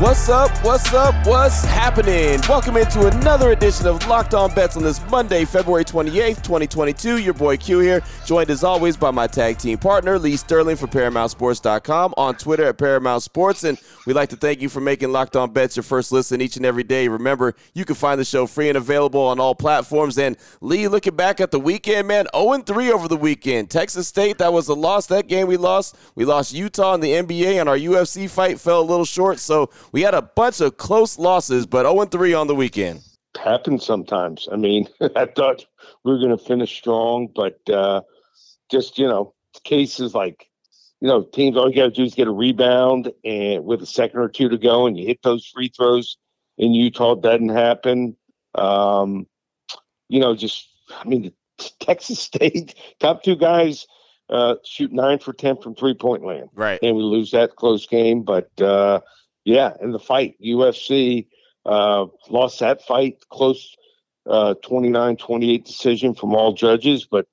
What's up? What's up? What's happening? Welcome into another edition of Locked On Bets on this Monday, February 28th, 2022. Your boy Q here, joined as always by my tag team partner, Lee Sterling from ParamountSports.com, on Twitter at Paramount Sports. And we'd like to thank you for making Locked On Bets your first listen each and every day. Remember, you can find the show free and available on all platforms. And Lee, looking back at the weekend, man, 0 3 over the weekend. Texas State, that was a loss. That game we lost. We lost Utah in the NBA, and our UFC fight fell a little short. So we had a bunch of close losses, but 0 3 on the weekend. Happens sometimes. I mean, I thought we were going to finish strong, but uh, just, you know, cases like, you know, teams, all you got to do is get a rebound and with a second or two to go, and you hit those free throws in Utah. It doesn't happen. Um, you know, just, I mean, Texas State, top two guys uh, shoot nine for 10 from three point land. Right. And we lose that close game, but, uh, yeah, in the fight, UFC uh, lost that fight close, uh, 29-28 decision from all judges. But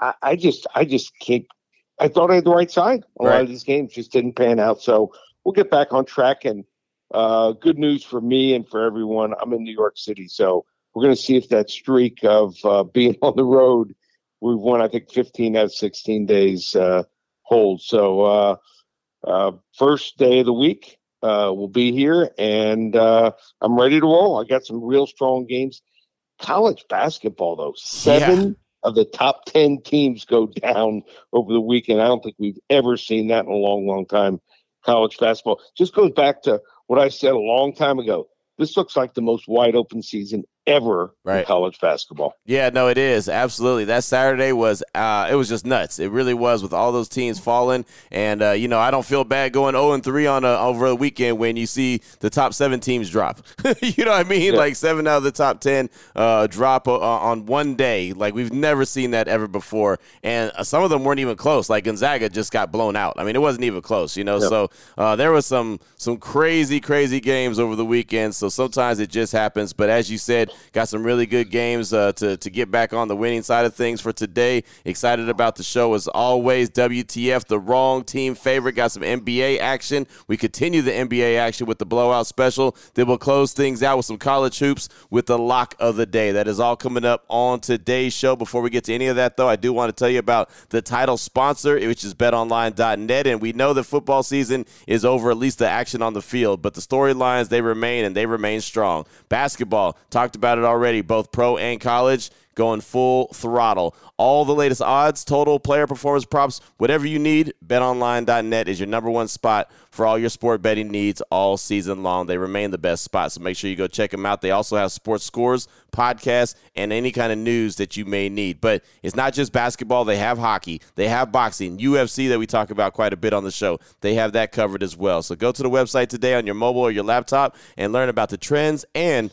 I, I, just, I just can't. I thought I had the right side. A right. lot of these games just didn't pan out. So we'll get back on track. And uh, good news for me and for everyone. I'm in New York City, so we're going to see if that streak of uh, being on the road, we've won I think 15 out of 16 days, uh, holds. So uh, uh, first day of the week uh, will be here, and uh, I'm ready to roll. I got some real strong games. College basketball, though, seven yeah. of the top 10 teams go down over the weekend. I don't think we've ever seen that in a long, long time. College basketball just goes back to what I said a long time ago. This looks like the most wide open season ever right. in college basketball. Yeah, no, it is absolutely. That Saturday was uh, it was just nuts. It really was with all those teams falling, and uh, you know I don't feel bad going zero oh and three on a, over the weekend when you see the top seven teams drop. you know what I mean? Yeah. Like seven out of the top ten uh, drop uh, on one day. Like we've never seen that ever before, and uh, some of them weren't even close. Like Gonzaga just got blown out. I mean, it wasn't even close. You know, yep. so uh, there was some some crazy crazy games over the weekend. So sometimes it just happens. But as you said Got some really good games uh, to, to get back on the winning side of things for today. Excited about the show as always. WTF, the wrong team favorite. Got some NBA action. We continue the NBA action with the blowout special. Then we'll close things out with some college hoops with the lock of the day. That is all coming up on today's show. Before we get to any of that, though, I do want to tell you about the title sponsor, which is betonline.net. And we know that football season is over, at least the action on the field, but the storylines, they remain and they remain strong. Basketball, talked about it already, both pro and college going full throttle. All the latest odds, total, player performance props, whatever you need, betonline.net is your number one spot for all your sport betting needs all season long. They remain the best spot, so make sure you go check them out. They also have sports scores, podcasts, and any kind of news that you may need. But it's not just basketball, they have hockey, they have boxing, UFC that we talk about quite a bit on the show. They have that covered as well. So go to the website today on your mobile or your laptop and learn about the trends and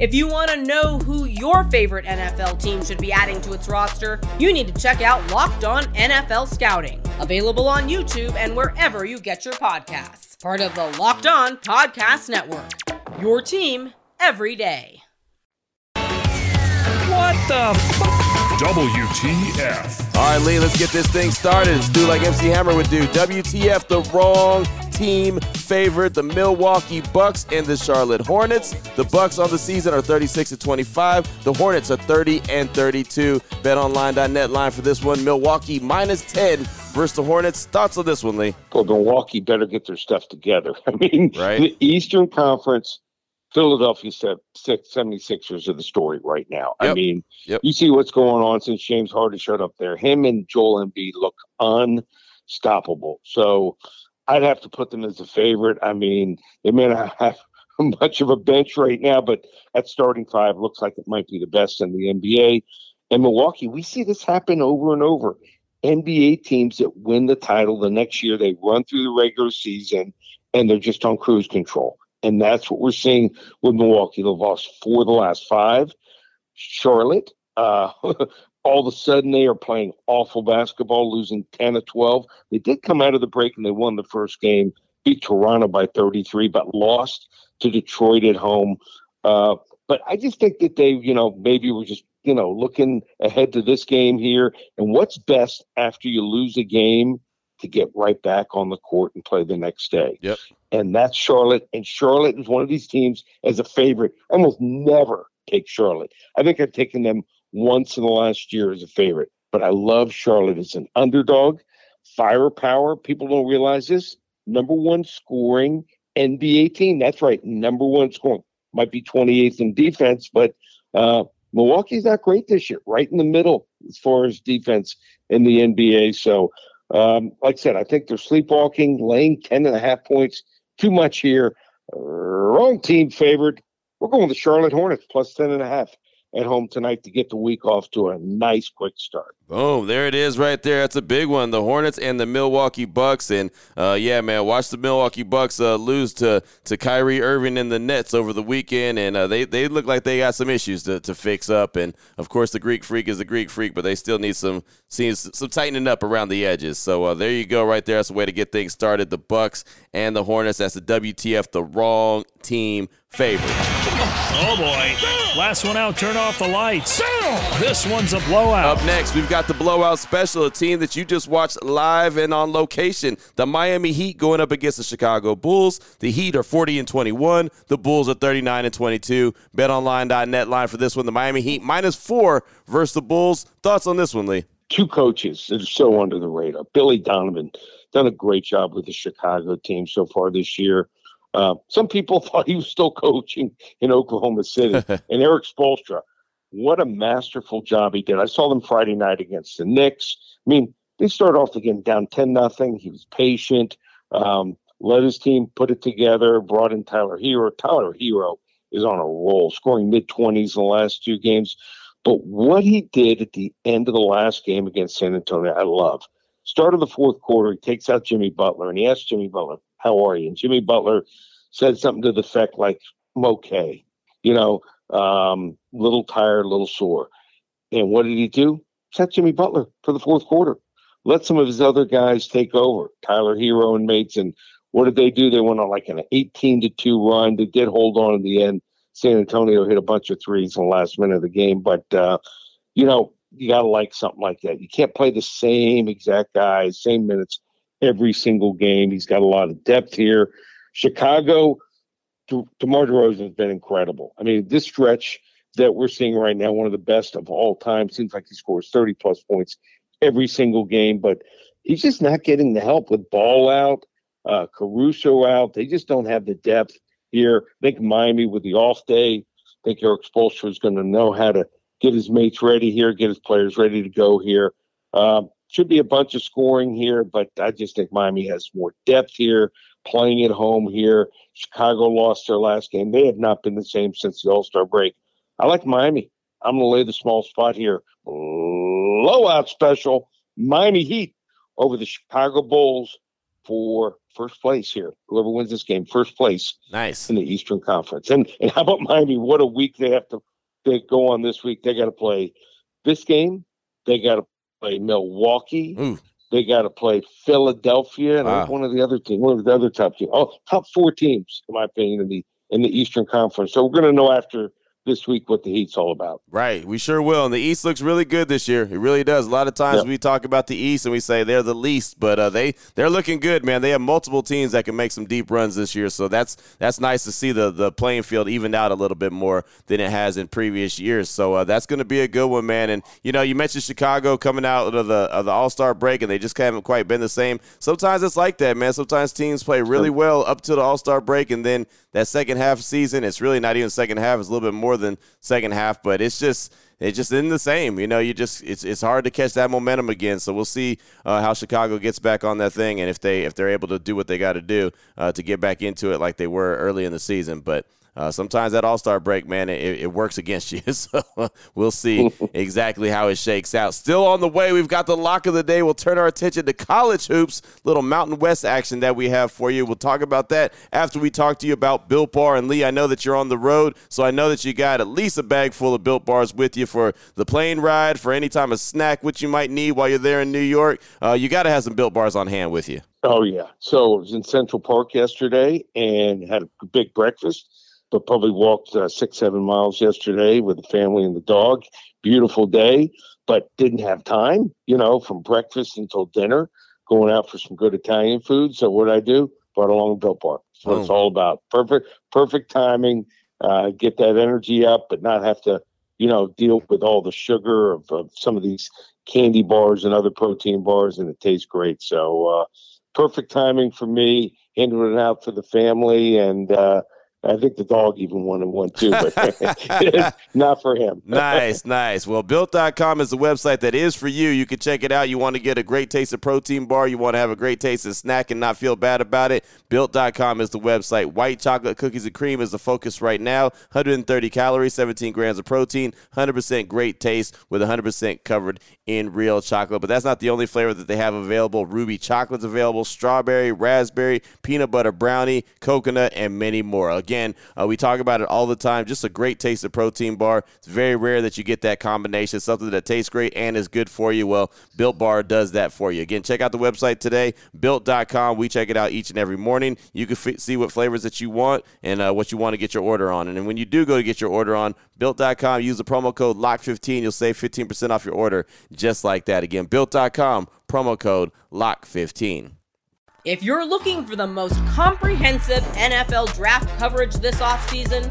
If you want to know who your favorite NFL team should be adding to its roster, you need to check out Locked On NFL Scouting, available on YouTube and wherever you get your podcasts. Part of the Locked On Podcast Network. Your team every day. What the f- WTF? All right, Lee, let's get this thing started. Let's do like MC Hammer would do. WTF, the wrong team favorite, the Milwaukee Bucks and the Charlotte Hornets. The Bucks on the season are 36 and 25. The Hornets are 30 and 32. BetOnline.net line for this one: Milwaukee minus 10 versus the Hornets. Thoughts on this one, Lee? Well, Milwaukee better get their stuff together. I mean, Right. the Eastern Conference, Philadelphia se- six- 76ers are the story right now. I mean, Yep. you see what's going on since James Harden showed up there. Him and Joel Embiid look unstoppable. So I'd have to put them as a favorite. I mean, they may not have much of a bench right now, but that starting five looks like it might be the best in the NBA. And Milwaukee, we see this happen over and over. NBA teams that win the title the next year, they run through the regular season and they're just on cruise control. And that's what we're seeing with Milwaukee. They've lost four of the last five. Charlotte, uh, all of a sudden they are playing awful basketball, losing 10 to 12. They did come out of the break and they won the first game, beat Toronto by 33, but lost to Detroit at home. Uh, but I just think that they, you know, maybe were just, you know, looking ahead to this game here. And what's best after you lose a game to get right back on the court and play the next day. Yep. And that's Charlotte. And Charlotte is one of these teams as a favorite. Almost never take Charlotte. I think I've taken them once in the last year as a favorite. But I love Charlotte as an underdog, firepower. People don't realize this. Number one scoring NBA team. That's right. Number one scoring. Might be 28th in defense, but uh, Milwaukee's not great this year. Right in the middle as far as defense in the NBA. So, um, like I said, I think they're sleepwalking, laying 10 and a half points. Too much here. Wrong team favored. We're going with the Charlotte Hornets plus 10 and a half at home tonight to get the week off to a nice quick start. Boom, there it is right there. That's a big one. The Hornets and the Milwaukee Bucks. And uh, yeah, man, watch the Milwaukee Bucks uh, lose to, to Kyrie Irving and the Nets over the weekend. And uh, they, they look like they got some issues to, to fix up. And of course, the Greek freak is the Greek freak, but they still need some some tightening up around the edges. So uh, there you go, right there. That's a way to get things started. The Bucks and the Hornets. That's the WTF, the wrong team favorite. Oh boy. Last one out, turn off the lights. This one's a blowout. Up next, we've got the blowout special, a team that you just watched live and on location. The Miami Heat going up against the Chicago Bulls. The Heat are 40 and 21. The Bulls are 39 and 22. BetOnline.net line for this one. The Miami Heat minus four versus the Bulls. Thoughts on this one, Lee? two coaches that are so under the radar. Billy Donovan done a great job with the Chicago team so far this year. Uh, some people thought he was still coaching in Oklahoma City. and Erik Spoelstra, what a masterful job he did. I saw them Friday night against the Knicks. I mean, they started off again down 10 nothing. He was patient, um, let his team put it together, brought in Tyler Herro. Tyler Herro is on a roll, scoring mid 20s in the last two games. But what he did at the end of the last game against San Antonio, I love. Start of the fourth quarter, he takes out Jimmy Butler and he asks Jimmy Butler, How are you? And Jimmy Butler said something to the effect like, I'm okay. You know, um, little tired, little sore. And what did he do? Set Jimmy Butler for the fourth quarter. Let some of his other guys take over. Tyler Herro and Mates. And what did they do? They went on like an 18 to 2 run. They did hold on in the end. San Antonio hit a bunch of threes in the last minute of the game, but uh, you know you got to like something like that. You can't play the same exact guys, same minutes every single game. He's got a lot of depth here. Chicago, De- DeMar DeRozan has been incredible. I mean, this stretch that we're seeing right now, one of the best of all time. Seems like he scores 30 plus points every single game, but he's just not getting the help with ball out, uh, Caruso out. They just don't have the depth here. I think Miami with the off day. I think Erik Spoelstra is going to know how to get his mates ready here, get his players ready to go here. Um, should be a bunch of scoring here, but I just think Miami has more depth here, playing at home here. Chicago lost their last game. They have not been the same since the All Star break. I like Miami. I'm going to lay the small spot here. Blowout special. Miami Heat over the Chicago Bulls for first place here. Whoever wins this game, first place Nice. in the Eastern Conference. And and how about Miami? What a week they have to they go on this week. They got to play this game. They got to play Milwaukee. Ooh. They got to play Philadelphia and Wow. one of the other teams. One of the other top teams. Oh, top four teams, in my opinion, in the in the Eastern Conference. So we're going to know after this week what the Heat's all about. Right, we sure will. And the East looks really good this year. It really does. A lot of times yep. we talk about the East and we say they're the least, but uh, they they're looking good, man. They have multiple teams that can make some deep runs this year, so that's that's nice to see the the playing field evened out a little bit more than it has in previous years. So uh, that's going to be a good one, man. And you know, you mentioned Chicago coming out of the of the All Star break, and they just haven't quite been the same. Sometimes it's like that, man. Sometimes teams play really well up to the All Star break, and then that second half season, it's really not even second half. It's a little bit more than second half, but it's just it's just in the same. You know, you just it's it's hard to catch that momentum again. So we'll see uh, how Chicago gets back on that thing, and if they if they're able to do what they got to do uh, to get back into it like they were early in the season. But uh, sometimes that All Star break, man, it, it, works against you. so we'll see exactly how it shakes out. Still on the way, we've got the lock of the day. We'll turn our attention to college hoops, little Mountain West action that we have for you. We'll talk about that after we talk to you about Built Bar. And Lee, I know that you're on the road, so I know that you got at least a bag full of Built Bars with you for the plane ride, for any time of snack, which you might need while you're there in New York. Uh, you got to have some Built Bars on hand with you. Oh, yeah. So I was in Central Park yesterday and had a big breakfast but probably walked uh, six, seven miles yesterday with the family and the dog. Beautiful day, but didn't have time, you know, from breakfast until dinner, going out for some good Italian food. So what I do? Brought along a Built Bar. That's what oh. it's all about. Perfect, perfect timing. Uh, get that energy up, but not have to, you know, deal with all the sugar of, of some of these candy bars and other protein bars, and it tastes great. So uh, perfect timing for me. Handing it out for the family and uh, I think the dog even wanted one too, but not for him. nice, nice. Well, built.com is the website that is for you. You can check it out. You want to get a great taste of protein bar, you want to have a great taste of snack and not feel bad about it. Built.com is the website. White chocolate cookies and cream is the focus right now. 130 calories, 17 grams of protein, 100% great taste with 100% covered in real chocolate. But that's not the only flavor that they have available. Ruby chocolate's available, strawberry, raspberry, peanut butter brownie, coconut, and many more. Again, uh, we talk about it all the time. Just a great taste of protein bar. It's very rare that you get that combination, something that tastes great and is good for you. Well, Built Bar does that for you. Again, check out the website today, built.com. We check it out each and every morning. You can f- see what flavors that you want and uh, what you want to get your order on. And when you do go to get your order on, built.com, use the promo code LOCK15. You'll save 15% off your order just like that. Again, built.com, promo code LOCK15. If you're looking for the most comprehensive NFL draft coverage this offseason,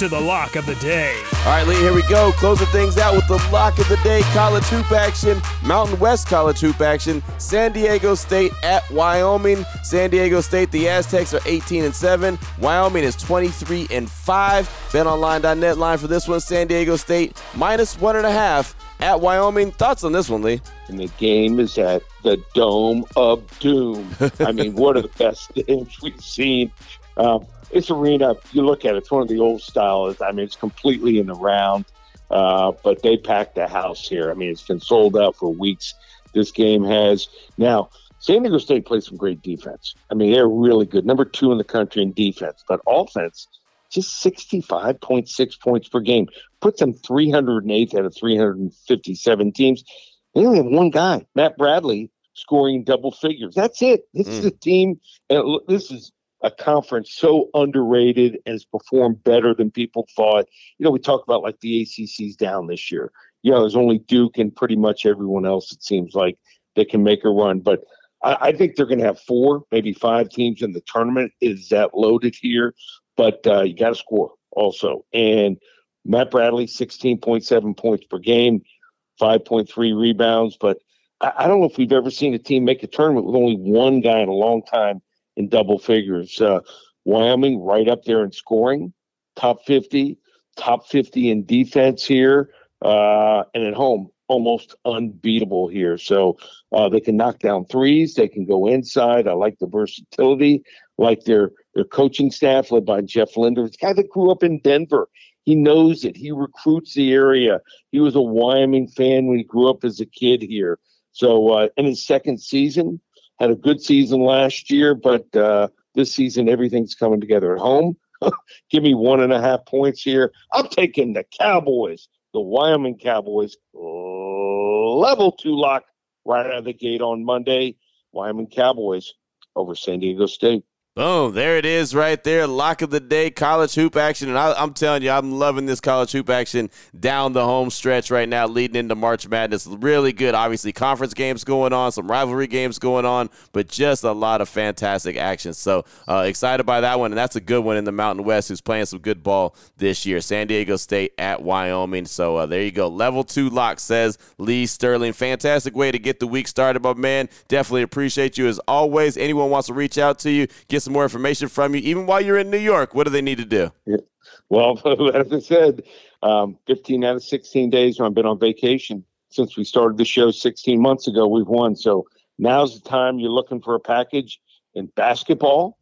to the lock of the day. All right, Lee, here we go. Closing things out with the lock of the day college hoop action, Mountain West college hoop action, San Diego State at Wyoming. San Diego State, the Aztecs are 18 and 7. Wyoming is 23 and 5. BetOnline.net line for this one San Diego State minus one and a half at Wyoming. Thoughts on this one, Lee? And the game is at the Dome of Doom. I mean, one of the best games we've seen. Um, this arena, you look at it, it's one of the old styles. I mean, it's completely in the round, uh, but they packed the house here. I mean, it's been sold out for weeks. This game has now. San Diego State plays some great defense. I mean, they're really good. Number two in the country in defense, but offense, just 65.6 points per game. Puts them 308th out of 357 teams. They only have one guy, Matt Bradley, scoring double figures. That's it. This mm. is a team, and this is a conference so underrated and has performed better than people thought. You know, we talk about like the ACC's down this year. You know, there's only Duke and pretty much everyone else. It seems like they can make a run, but I, I think they're going to have four, maybe five teams in the tournament. Is that loaded here? But uh, you got to score also. And Matt Bradley, 16.7 points per game, 5.3 rebounds. But I, I don't know if we've ever seen a team make a tournament with only one guy in a long time in double figures. Uh, Wyoming right up there in scoring, top 50, top 50 in defense here, uh, and at home almost unbeatable here. So uh, they can knock down threes. They can go inside. I like the versatility. Like their their coaching staff led by Jeff Linder, the guy that grew up in Denver. He knows it. He recruits the area. He was a Wyoming fan when he grew up as a kid here. So uh, in his second season, had a good season last year, but uh, this season everything's coming together at home. Give me one and a half points here. I'm taking the Cowboys, the Wyoming Cowboys, level two lock right out of the gate on Monday. Wyoming Cowboys over San Diego State. Boom, there it is right there. Lock of the day, college hoop action. And I, am telling you, I'm loving this college hoop action down the home stretch right now, leading into March Madness. Really good. Obviously, conference games going on, some rivalry games going on, but just a lot of fantastic action. So uh, excited by that one. And that's a good one in the Mountain West who's playing some good ball this year. San Diego State at Wyoming. So uh, there you go. Level two lock says Lee Sterling. Fantastic way to get the week started, my man. Definitely appreciate you as always. Anyone wants to reach out to you, get some more information from you, even while you're in New York, what do they need to do? Yeah. Well, as I said, um, 15 out of 16 days when I've been on vacation since we started the show 16 months ago, we've won. So now's the time you're looking for a package in basketball,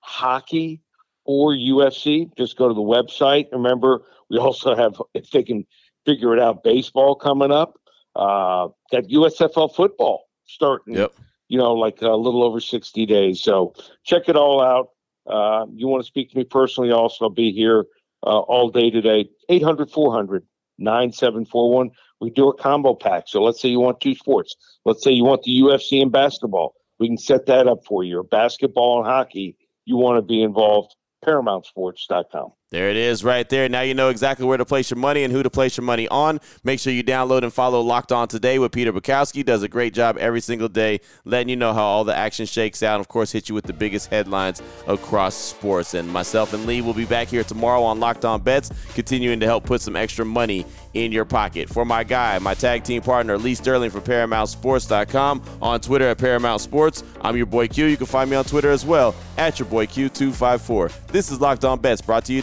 hockey, or UFC. Just go to the website. Remember, we also have, if they can figure it out, baseball coming up. Uh, got USFL football starting yep you know, like a little over 60 days. So check it all out. Uh, you want to speak to me personally, also, I'll be here uh, all day today. 800 400 9741. We do a combo pack. So let's say you want two sports. Let's say you want the UFC and basketball. We can set that up for you. Or basketball and hockey, you want to be involved. ParamountSports.com. There it is right there. Now you know exactly where to place your money and who to place your money on. Make sure you download and follow Locked On Today with Peter Bukowski. Does a great job every single day letting you know how all the action shakes out. And of course, hit you with the biggest headlines across sports. And myself and Lee will be back here tomorrow on Locked On Bets, continuing to help put some extra money in your pocket. For my guy, my tag team partner, Lee Sterling from ParamountSports.com, on Twitter at Paramount Sports. I'm your boy Q. You can find me on Twitter as well at your boy Q254. This is Locked On Bets brought to you